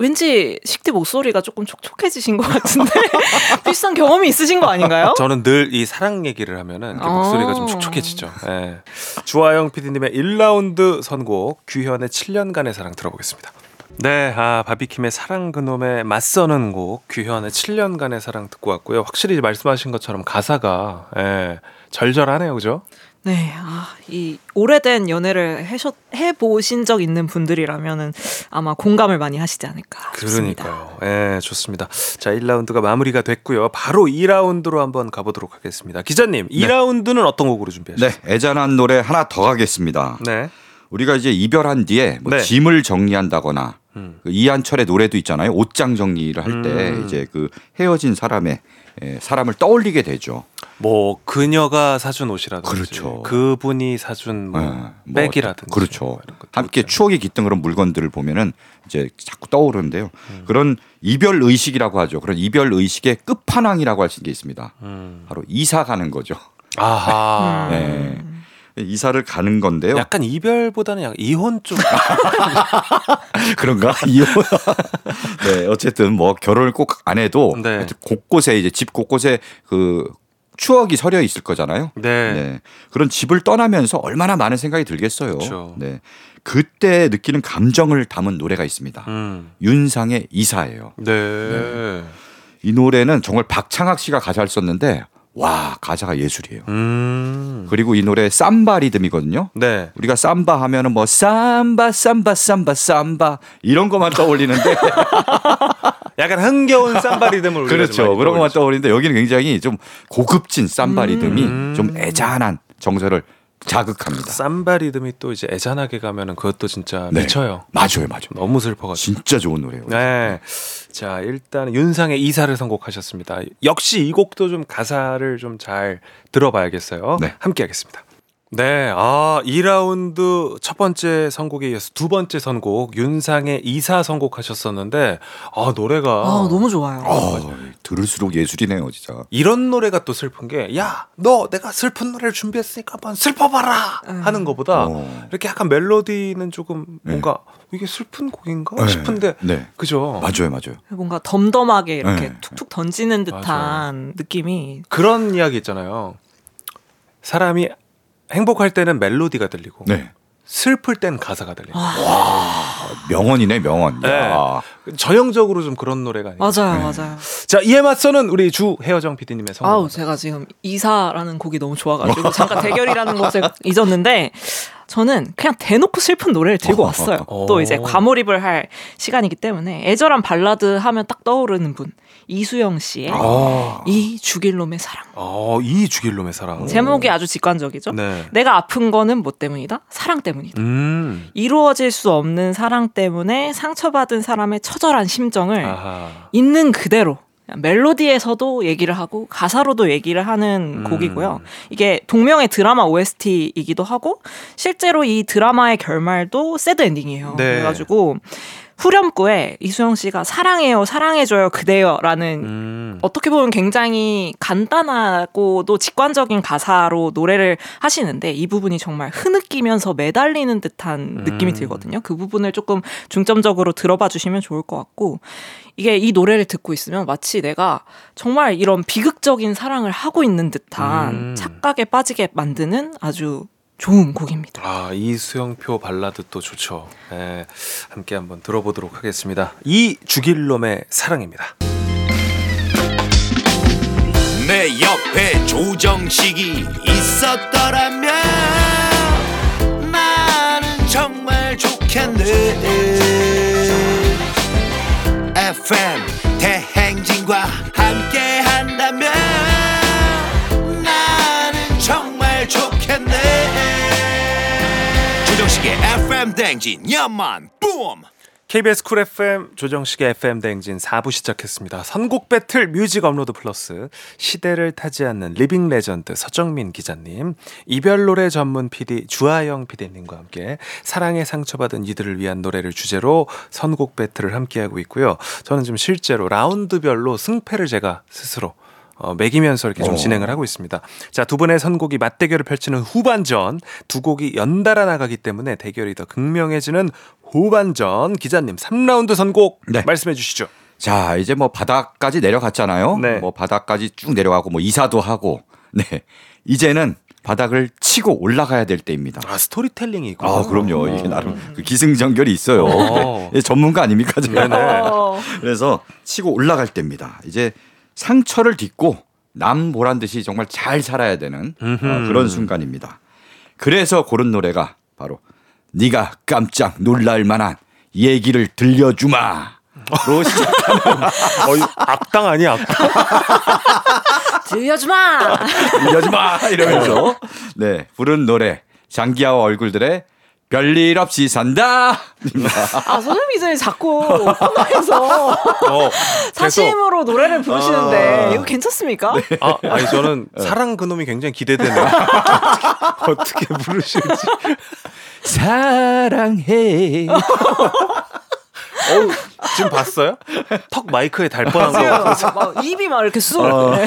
왠지 식대 목소리가 조금 촉촉해지신 것 같은데 비슷한 경험이 있으신 거 아닌가요? 저는 늘 이 사랑 얘기를 하면은? 아. 목소리가 좀 촉촉해지죠. 예. 주하영 PD님의 1라운드 선곡 규현의 7년간의 사랑 들어보겠습니다. 네, 아 바비킴의 사랑 그놈에 맞서는 곡 규현의 7년간의 사랑 듣고 왔고요. 확실히 말씀하신 것처럼 가사가 예, 절절하네요, 그죠? 네, 아, 이 오래된 연애를 해셨, 해보신 적 있는 분들이라면은 아마 공감을 많이 하시지 않을까 싶습니다. 그러니까요. 예, 좋습니다. 자, 1라운드가 마무리가 됐고요. 바로 2라운드로 한번 가보도록 하겠습니다. 기자님, 2라운드는 어떤 곡으로 준비하셨어요? 네, 애잔한 노래 하나 더 가겠습니다. 네. 우리가 이제 이별한 뒤에 뭐 네. 짐을 정리한다거나 음. 그 이한철의 노래도 있잖아요. 옷장 정리를 할때 음. 이제 그 헤어진 사람의 에, 사람을 떠올리게 되죠. 뭐 그녀가 사준 옷이라든지 그렇죠. 그분이 사준 뭐 예, 뭐 백이라든지 그렇죠. 뭐 함께. 추억이 깃든 그런 물건들을 보면은 이제 자꾸 떠오르는데요. 음. 그런 이별 의식이라고 하죠. 그런 이별 의식의 끝판왕이라고 할 수 있습니다. 음. 바로 이사 가는 거죠. 아하. 네. 이사를 가는 건데요. 약간 이별보다는 약간 이혼 쪽. 그런가? 이혼. 네, 어쨌든 뭐 결혼을 꼭 안 해도 네. 곳곳에 이제 집 곳곳에 그 추억이 서려 있을 거잖아요. 네. 그런 집을 떠나면서 얼마나 많은 생각이 들겠어요. 그렇죠. 네. 그때 느끼는 감정을 담은 노래가 있습니다. 음. 윤상의 이사예요. 네. 이 노래는 정말 박창학 씨가 가사를 썼는데 와 가사가 예술이에요. 음. 그리고 이 노래 삼바 리듬이거든요. 네. 우리가 삼바 하면은 뭐 삼바 삼바 삼바 삼바 이런 것만 떠올리는데 약간 흥겨운 삼바 리듬을 그렇죠 그런 것만. 떠올리는데 여기는 굉장히 좀 고급진 삼바 리듬이 음. 좀 애잔한 정서를 자극합니다. 삼바 리듬이 또 이제 애잔하게 가면은 그것도 진짜 네. 미쳐요. 맞아요, 맞아요. 너무 슬퍼가지고. 진짜 좋은 노래예요. 네. 자, 일단 윤상의 이사를 선곡하셨습니다. 역시 이 곡도 좀 가사를 좀 잘 들어봐야겠어요. 네. 함께 하겠습니다. 네. 아, 2라운드 첫 번째 선곡에 이어서 두 번째 선곡 윤상의 이사 선곡하셨었는데 아, 노래가 아, 너무 좋아요. 어, 들을수록 예술이네요, 진짜. 이런 노래가 또 슬픈 게 야, 너 내가 슬픈 노래를 준비했으니까 한번 슬퍼봐라 음. 하는 것보다 어. 이렇게 약간 멜로디는 조금 뭔가 이게 슬픈 곡인가 네. 싶은데 네. 그죠? 맞아요, 맞아요. 뭔가 덤덤하게 이렇게 네. 툭툭 던지는 듯한 맞아요. 느낌이 그런 이야기 있잖아요. 사람이 행복할 때는 멜로디가 들리고 네. 슬플 땐 가사가 들리고 명언이네, 명언. 네. 야. 전형적으로 좀 그런 노래가 아니에요. 맞아요, 네. 맞아요. 자 이에 맞서는 우리 주 헤어정 PD님의 선곡. 아우 제가 지금 이사라는 곡이 너무 좋아가지고 잠깐 대결이라는 것을 잊었는데 저는 그냥 대놓고 슬픈 노래를 들고 왔어요. 어. 또 이제 과몰입을 할 시간이기 때문에 애절한 발라드 하면 딱 떠오르는 분 이수영 씨의 아, 이 죽일 놈의 사랑. 아, 이 죽일 놈의 사랑. 제목이 아주 직관적이죠. 네. 내가 아픈 거는 뭐 때문이다? 사랑 때문이다. 음. 이루어질 수 없는 사랑 때문에 상처받은 사람의 처절한 심정을 아하. 있는 그대로 멜로디에서도 얘기를 하고 가사로도 얘기를 하는 음. 곡이고요. 이게 동명의 드라마 OST이기도 하고 실제로 이 드라마의 결말도 새드 엔딩이에요. 네. 그래가지고 후렴구에 이수영 씨가 사랑해요, 사랑해줘요, 그대요라는 음. 어떻게 보면 굉장히 간단하고도 직관적인 가사로 노래를 하시는데 이 부분이 정말 흐느끼면서 매달리는 듯한 느낌이 음. 들거든요. 그 부분을 조금 중점적으로 들어봐 주시면 좋을 것 같고 이게 이 노래를 듣고 있으면 마치 내가 정말 이런 비극적인 사랑을 하고 있는 듯한 음. 착각에 빠지게 만드는 아주 좋은 곡입니다. 아 이수영표 발라드 또 좋죠. 네, 함께 한번 들어보도록 하겠습니다. 이 죽일 놈의 사랑입니다. 내 옆에 조정식이 있었더라면 나는 정말 좋겠네 FM 대행진과 함께 FM 대행진 연만 뿜 KBS 쿨 FM 조정식의 FM 대행진 4부 시작했습니다. 선곡 배틀 뮤직 업로드 플러스 시대를 타지 않는 living legend 서정민 기자님, 이별 노래 전문 PD 주하영 PD님과 함께 사랑에 상처받은 이들을 위한 노래를 주제로 선곡 배틀을 함께하고 있고요. 저는 지금 실제로 라운드별로 승패를 제가 스스로 어, 매기면서 이렇게 좀 어. 진행을 하고 있습니다. 자, 두 분의 선곡이 맞대결을 펼치는 후반전, 두 곡이 연달아 나가기 때문에 대결이 더 극명해지는 후반전. 기자님, 3라운드 선곡 네. 말씀해 주시죠. 자, 이제 뭐 바닥까지 내려갔잖아요. 네. 뭐 바닥까지 쭉 내려가고 뭐 이사도 하고. 네. 이제는 바닥을 치고 올라가야 될 때입니다. 아, 스토리텔링이 있고. 아, 그럼요. 이게 나름 그 기승전결이 있어요. 어. 예, 전문가 아닙니까? 제가? 그래서 치고 올라갈 때입니다. 이제 상처를 딛고 남 보란 듯이 정말 잘 살아야 되는 어, 음흠. 그런 순간입니다. 그래서 고른 노래가 바로 네가 깜짝 놀랄 만한 얘기를 들려주마. 로 시작. 어, 이 악당 아니야 악당. 들려주마. 들려주마 이러면서 네 부른 노래 장기하와 얼굴들의 별일 없이 산다. 아 손흥민 기자님 자꾸 코너에서 어, 사심으로 노래를 부르시는데 이거 괜찮습니까? 아, 아니 저는 사랑 그놈이 굉장히 기대되네요. 어떻게 부르실지. 사랑해. 어우, 지금 봤어요? 턱 마이크에 달 뻔한 거. 막 입이 막 이렇게 쑥. 어. 네.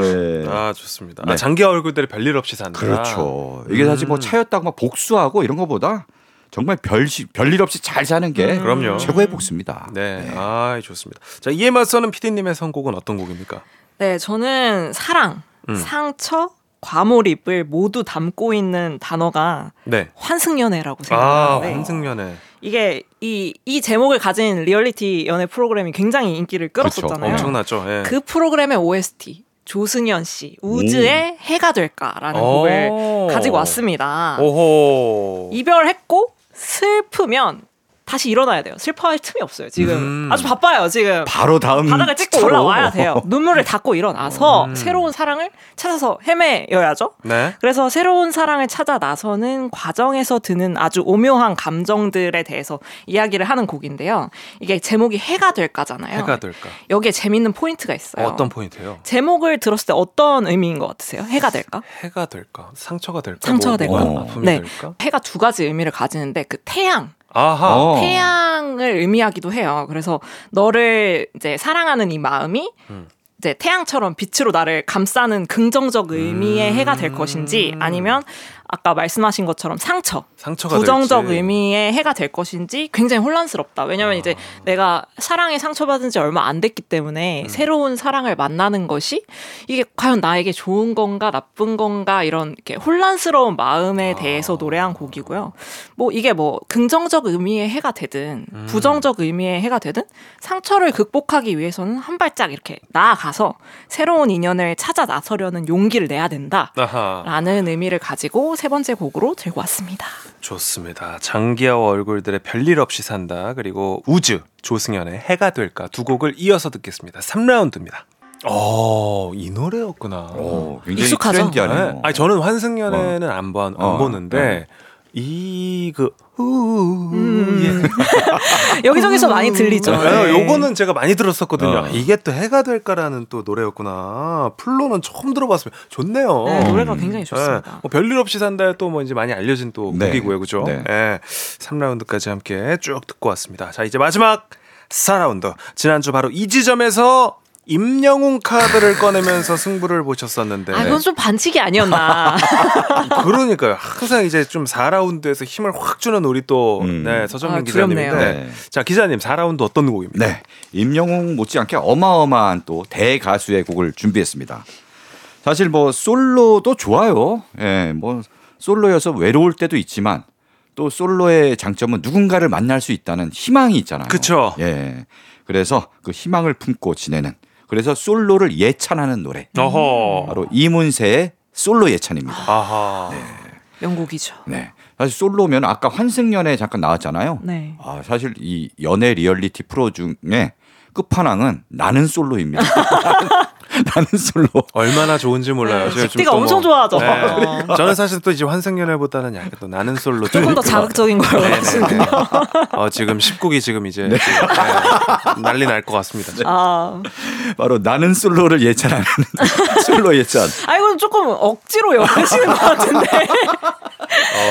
네. 아 좋습니다. 네. 아, 장기하 얼굴들이 별일 없이 산다. 그렇죠. 이게 사실 뭐 차였다고 막 복수하고 이런 것보다 정말 별시 별일 없이 잘 사는 게 그럼요. 최고의 복수입니다. 네, 아 좋습니다. 자 이에 맞서는 PD님의 선곡은 어떤 곡입니까? 네, 저는 사랑, 음. 상처, 과몰입을 모두 담고 있는 단어가 네. 환승연애라고 아 생각하는데 환승연애. 이게 이, 이 제목을 가진 리얼리티 연애 프로그램이 굉장히 인기를 끌었었잖아요. 엄청났죠. 예. 그 프로그램의 OST 조승연 씨 우즈의 해가 될까라는 곡을 오. 가지고 왔습니다. 오호. 이별했고 슬프면 다시 일어나야 돼요. 슬퍼할 틈이 없어요. 지금 음. 아주 바빠요. 지금 바로 다음 바닥을 찍고. 올라와야 돼요. 눈물을 닦고 일어나서 음. 새로운 사랑을 찾아서 헤매여야죠. 네. 그래서 새로운 사랑을 찾아 나서는 과정에서 드는 아주 오묘한 감정들에 대해서 이야기를 하는 곡인데요. 이게 제목이 해가 될까잖아요. 해가 될까? 여기에 재밌는 포인트가 있어요. 어떤 포인트예요? 제목을 들었을 때 어떤 의미인 것 같으세요? 해가 될까? 해가 될까? 상처가 될까? 상처가 뭐, 될까? 뭐 아픔이 네. 될까? 해가 두 가지 의미를 가지는데 그 태양, 아하. 어. 태양을 의미하기도 해요. 그래서 너를 이제 사랑하는 이 마음이 음. 이제 태양처럼 빛으로 나를 감싸는 긍정적 의미의 음. 해가 될 것인지 아니면 아까 말씀하신 것처럼 상처, 상처가 부정적 될지. 의미의 해가 될 것인지 굉장히 혼란스럽다. 왜냐면 이제 아. 내가 사랑에 상처받은 지 얼마 안 됐기 때문에 새로운 사랑을 만나는 것이 이게 과연 나에게 좋은 건가 나쁜 건가 이런 이렇게 혼란스러운 마음에 대해서 노래한 곡이고요. 뭐 이게 뭐 긍정적 의미의 해가 되든 부정적 의미의 해가 되든 상처를 극복하기 위해서는 한 발짝 이렇게 나아가서 새로운 인연을 찾아 나서려는 용기를 내야 된다. 아하. 라는 의미를 가지고 세 번째 곡으로 들고 왔습니다. 좋습니다. 장기하와 얼굴들의 별일 없이 산다. 그리고 우즈 조승연의 해가 될까 두 곡을 이어서 듣겠습니다. 3라운드입니다. 어, 이 노래였구나. 어, 굉장히 익숙하죠? 트렌디하네요. 네. 아니 저는 환승연애는 안, 봐, 안 어, 보는데 네. 이그 여기저기서 많이 들리죠. 네, 네. 요거는 제가 많이 들었었거든요. 어. 이게 또 해가 될까라는 또 노래였구나. 플로는 처음 들어봤습니다. 좋네요. 네, 노래가 굉장히 좋습니다. 네, 뭐 별일 없이 산다에 또뭐 이제 많이 알려진 또 네. 곡이고요, 그죠? 네. 네. 3라운드까지 함께 쭉 듣고 왔습니다. 자, 이제 마지막 4라운드. 지난주 바로 이 지점에서 임영웅 카드를 꺼내면서 승부를 보셨었는데. 아, 그건 좀 반칙이 아니었나. 그러니까요. 항상 이제 좀 4라운드에서 힘을 확 주는 우리 또 음. 네, 서정민 아, 기자님인데. 네. 자, 기자님 4라운드 어떤 곡입니까? 네. 임영웅 못지않게 어마어마한 또 대가수의 곡을 준비했습니다. 사실 뭐 솔로도 좋아요. 예, 뭐 솔로여서 외로울 때도 있지만 또 솔로의 장점은 누군가를 만날 수 있다는 희망이 있잖아요. 그쵸. 예. 그래서 그 희망을 품고 지내는 그래서 솔로를 예찬하는 노래. 어허. 바로 이문세의 솔로 예찬입니다. 아하. 명곡이죠. 네. 사실 솔로면 아까 환승연애 잠깐 나왔잖아요. 네. 아, 사실 이 연애 리얼리티 프로 중에 끝판왕은 나는 솔로입니다. 나는 솔로. 얼마나 좋은지 몰라요. 제가 좀 식디가 또 엄청 뭐- 좋아하죠. 네. 저는 사실 또 이제 환승연애보다는 약간 또 나는 솔로 조금 더 자극적인 걸 네네네. 원하시는군요. 어, 지금 10국이 지금 이제 네, 난리 날 것 같습니다. 지금. 아, 바로 나는 솔로를 예찬하는 솔로 예찬. 아 이건 조금 억지로 엮으시는 것 같은데.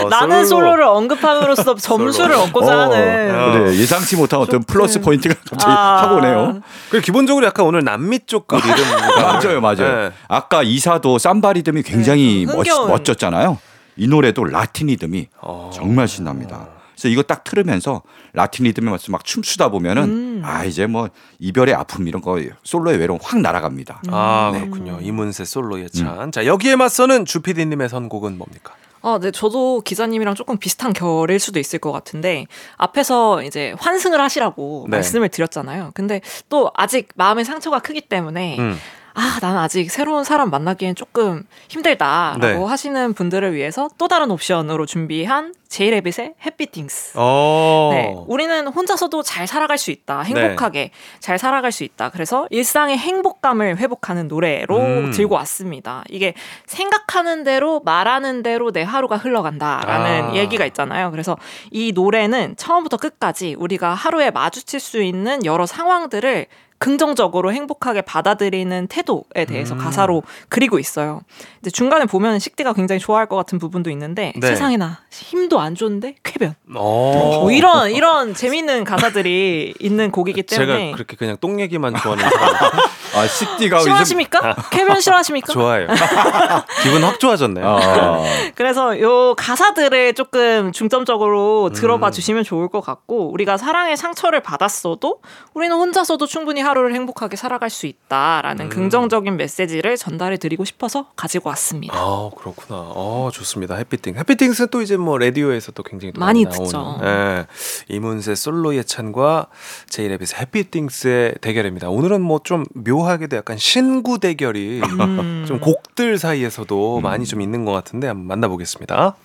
어, 나는 솔로. 솔로 를 언급함으로써 점수를 얻고자 어, 하는. 그래, 예상치 못한 어떤 플러스 포인트가 갑자기 아. 하고 오네요. 그리고 기본적으로 약간 오늘 남미 쪽 그 리듬 맞아요, 맞아요. 네. 아까 이사도 삼바 리듬이 굉장히 네, 멋, 흥겨운. 멋졌잖아요. 이 노래도 라틴 리듬이 어. 정말 신납니다. 그래서 이거 딱 틀으면서 라틴 리듬에 맞춰서 막 춤추다 보면은 음. 아 이제 뭐 이별의 아픔 이런 거 솔로의 외로움 확 날아갑니다. 아 음. 그렇군요. 이문세 솔로 예찬. 자 여기에 맞서는 주피디님의 선곡은 뭡니까? 아, 네, 저도 기자님이랑 조금 비슷한 결일 수도 있을 것 같은데 앞에서 이제 환승을 하시라고 네. 말씀을 드렸잖아요. 근데 또 아직 마음의 상처가 크기 때문에 음. 아, 나는 아직 새로운 사람 만나기엔 조금 힘들다라고 네. 하시는 분들을 위해서 또 다른 옵션으로 준비한 제이레빗의 해피띵스. 어. 네, 우리는 혼자서도 잘 살아갈 수 있다. 행복하게 잘 살아갈 수 있다. 그래서 일상의 행복감을 회복하는 노래로 음. 들고 왔습니다. 이게 생각하는 대로 말하는 대로 내 하루가 흘러간다라는 아. 얘기가 있잖아요. 그래서 이 노래는 처음부터 끝까지 우리가 하루에 마주칠 수 있는 여러 상황들을 긍정적으로 행복하게 받아들이는 태도에 대해서 음. 가사로 그리고 있어요. 근데 중간에 보면 식디가 굉장히 좋아할 것 같은 부분도 있는데 네. 세상에나 힘도 안 좋은데 쾌변. 어. 뭐 이런 이런 재밌는 가사들이 있는 곡이기 때문에 제가 그렇게 그냥 똥 얘기만 좋아하는 사람 아 식디가 싫어하십니까? 쾌변 싫어하십니까? 좋아해요. 기분 확 좋아졌네요. 어. 그래서 요 가사들을 조금 중점적으로 들어봐 음. 주시면 좋을 것 같고 우리가 사랑의 상처를 받았어도 우리는 혼자서도 충분히 하루를 행복하게 살아갈 수 있다라는 음. 긍정적인 메시지를 전달해 드리고 싶어서 가지고 왔습니다. 아 그렇구나. 어 좋습니다. 해피띵. 해피띵스는 또 이제 뭐 라디오에서 또 굉장히 또 많이 나오는, 듣죠. 예. 이문세 솔로 예찬과 제이레빗의 해피띵스의 대결입니다. 오늘은 뭐 좀 묘하게도 약간 신구 대결이 음. 좀 곡들 사이에서도 많이 좀 있는 것 같은데 한번 만나보겠습니다.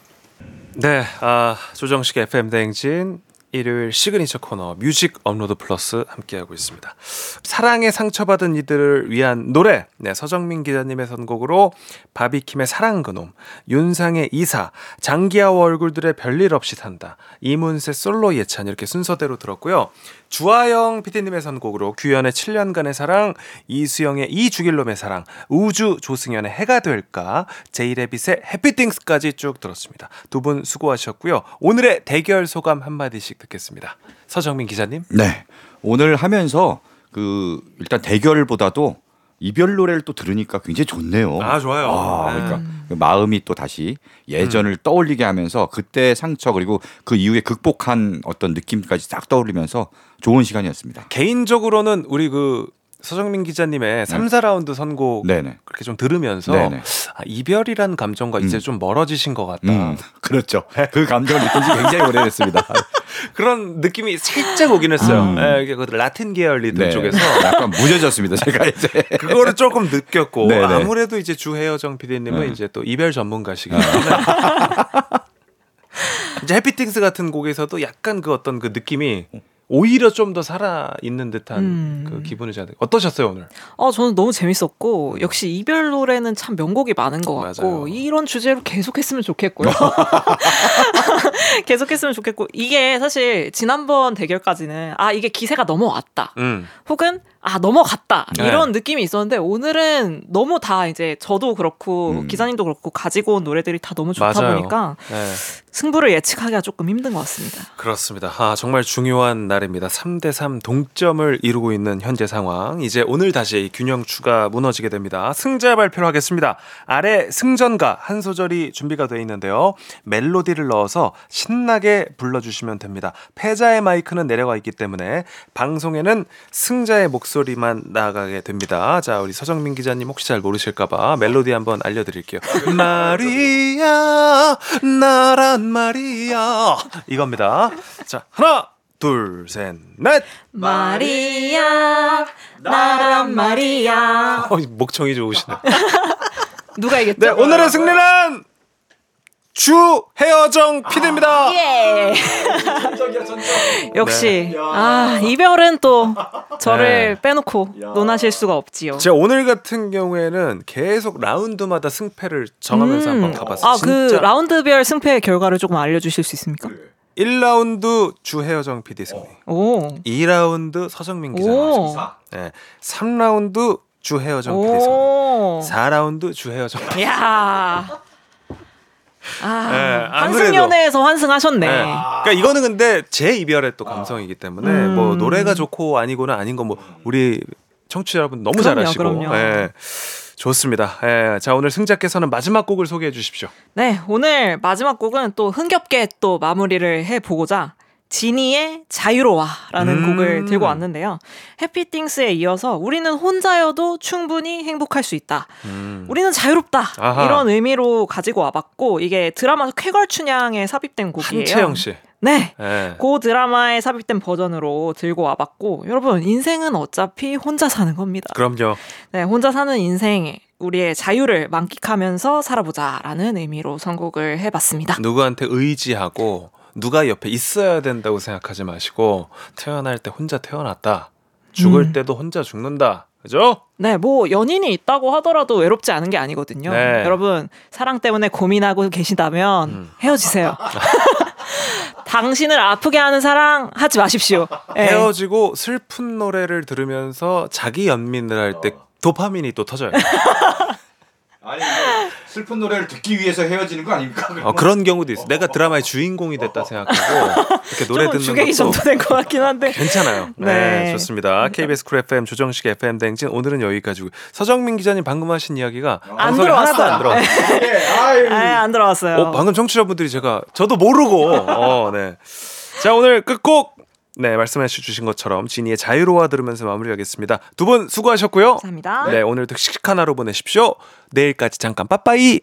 네, 아, 조정식 FM 대행진 일요일 시그니처 코너 뮤직 업로드 플러스 함께하고 있습니다. 사랑에 상처받은 이들을 위한 노래 네, 서정민 기자님의 선곡으로 바비킴의 사랑 그놈 윤상의 이사 장기하와 얼굴들의 별일 없이 산다 이문세 솔로 예찬 이렇게 순서대로 들었고요. 주하영 PD님의 선곡으로 규현의 7년간의 사랑 이수영의 이 죽일놈의 사랑 우즈 조승연의 해가 될까 제이레빗의 해피띵스까지 쭉 들었습니다. 두 분 수고하셨고요. 오늘의 대결 소감 한마디씩 듣겠습니다. 서정민 기자님. 네. 오늘 하면서 그 일단 대결보다도 이별 노래를 또 들으니까 굉장히 좋네요. 아, 좋아요. 아, 네. 그러니까 그 마음이 또 다시 예전을 떠올리게 하면서 그때의 상처 그리고 그 이후에 극복한 어떤 느낌까지 싹 떠올리면서 좋은 시간이었습니다. 개인적으로는 우리 그 서정민 기자님의 3, 4라운드 선곡 네네. 그렇게 좀 들으면서. 아, 이별이란 감정과 이제 음. 좀 멀어지신 것 같다. 음, 그렇죠. 그 감정을 느낀 지 굉장히 오래됐습니다. 그런 느낌이 살짝 오긴 했어요. 음. 예, 이게 그 라틴 계열리들 네. 쪽에서 약간 무뎌졌습니다. 제가 이제. 그거를 조금 느꼈고 네네. 아무래도 이제 주혜여정 PD님은 네. 이제 또 이별 전문가시기 때문에 이제 해피띵스 같은 곡에서도 약간 그 어떤 그 느낌이 오히려 좀 더 살아 있는 듯한 음. 그 기분을 잘 어떠셨어요 오늘? 어, 저는 너무 재밌었고, 역시 이별 노래는 참 명곡이 많은 것 같고, 맞아요. 이런 주제로 계속했으면 좋겠고요. 계속했으면 좋겠고, 이게 사실 지난번 대결까지는, 아, 이게 기세가 넘어왔다. 음. 혹은, 아, 넘어갔다. 네. 이런 느낌이 있었는데, 오늘은 너무 다 이제 저도 그렇고, 음. 기자님도 그렇고, 가지고 온 노래들이 다 너무 좋다 맞아요. 보니까, 네. 승부를 예측하기가 조금 힘든 것 같습니다. 그렇습니다. 아, 정말 중요한 날입니다. 3대3 동점을 이루고 있는 현재 상황. 이제 오늘 다시 균형추가 무너지게 됩니다. 승자 발표를 하겠습니다. 아래 승전가 한 소절이 준비가 되어 있는데요. 멜로디를 넣어서 신나게 불러주시면 됩니다. 패자의 마이크는 내려가 있기 때문에 방송에는 승자의 목소리 만 나가게 됩니다. 자, 우리 서정민 기자님 혹시 잘 모르실까봐 멜로디 한번 알려드릴게요. 마리아, 나란 말이야. 이겁니다. 자, 하나, 둘, 셋, 넷. 마리아, 나란 마리아. 어, 목청이 좋으시네. 누가 이겼죠? 네, 오늘의 승리는 주혜어정 PD입니다. 예. 역시 아 이별은 또 저를 네. 빼놓고 논하실 수가 없지요. 제가 오늘 같은 경우에는 계속 라운드마다 승패를 정하면서 한번 가봤어요. 아그 진짜 라운드별 승패 결과를 조금 알려주실 수 있습니까? 1라운드 주혜어정 PD 승리. 오. 2라운드 서정민 기자 오. 승리. 네, 3라운드 주혜어정 PD 승리. 오. 4라운드 주혜어정 PD 야. 아, 네. 환승연애에서 환승하셨네. 네. 그러니까 이거는 근데 제 이별의 또 감성이기 때문에 음. 뭐 노래가 좋고 아니고는 아닌 건 뭐 우리 청취자 여러분 너무 그럼요, 잘하시고 그럼요. 예. 좋습니다. 예. 자 오늘 승자께서는 마지막 곡을 소개해 주십시오. 네, 오늘 마지막 곡은 또 흥겹게 또 마무리를 해 보고자 지니의 자유로와라는 음. 곡을 들고 왔는데요. 해피띵스에 이어서 우리는 혼자여도 충분히 행복할 수 있다. 음. 우리는 자유롭다. 아하. 이런 의미로 가지고 와봤고 이게 드라마 쾌걸춘향에 삽입된 곡이에요. 한채영 씨. 네. 예. 그 드라마에 삽입된 버전으로 들고 와봤고 여러분 인생은 어차피 혼자 사는 겁니다. 그럼요. 네, 혼자 사는 인생 우리의 자유를 만끽하면서 살아보자라는 의미로 선곡을 해봤습니다. 누구한테 의지하고 누가 옆에 있어야 된다고 생각하지 마시고 태어날 때 혼자 태어났다. 죽을 음. 때도 혼자 죽는다. 그죠? 네, 뭐 연인이 있다고 하더라도 외롭지 않은 게 아니거든요. 네. 여러분 사랑 때문에 고민하고 계시다면 음. 헤어지세요. 당신을 아프게 하는 사랑 하지 마십시오. 네. 헤어지고 슬픈 노래를 들으면서 자기 연민을 할 때 도파민이 또 터져요. 아니 슬픈 노래를 듣기 위해서 헤어지는 거 아닙니까? 어, 그런 경우도 있어. 내가 드라마의 주인공이 됐다 생각하고 이렇게 노래 좀 듣는 주객이 것도 정도 된것 같긴 한데. 괜찮아요. 네, 네. 좋습니다. KBS 쿨 FM 조정식 FM 대행진 오늘은 여기까지고 서정민 기자님 방금 하신 이야기가 안 방송에 하나도 들어왔어요. 안 들어왔어요. 예. 아, 안 들어왔어요. 어, 방금 청취자분들이 제가 저도 모르고 어, 네. 자, 오늘 끝곡 네, 말씀해 주신 것처럼 지니의 자유로워 들으면서 마무리하겠습니다. 두 분 수고하셨고요. 감사합니다. 네, 오늘도 씩씩한 하루 보내십시오. 내일까지 잠깐 빠빠이.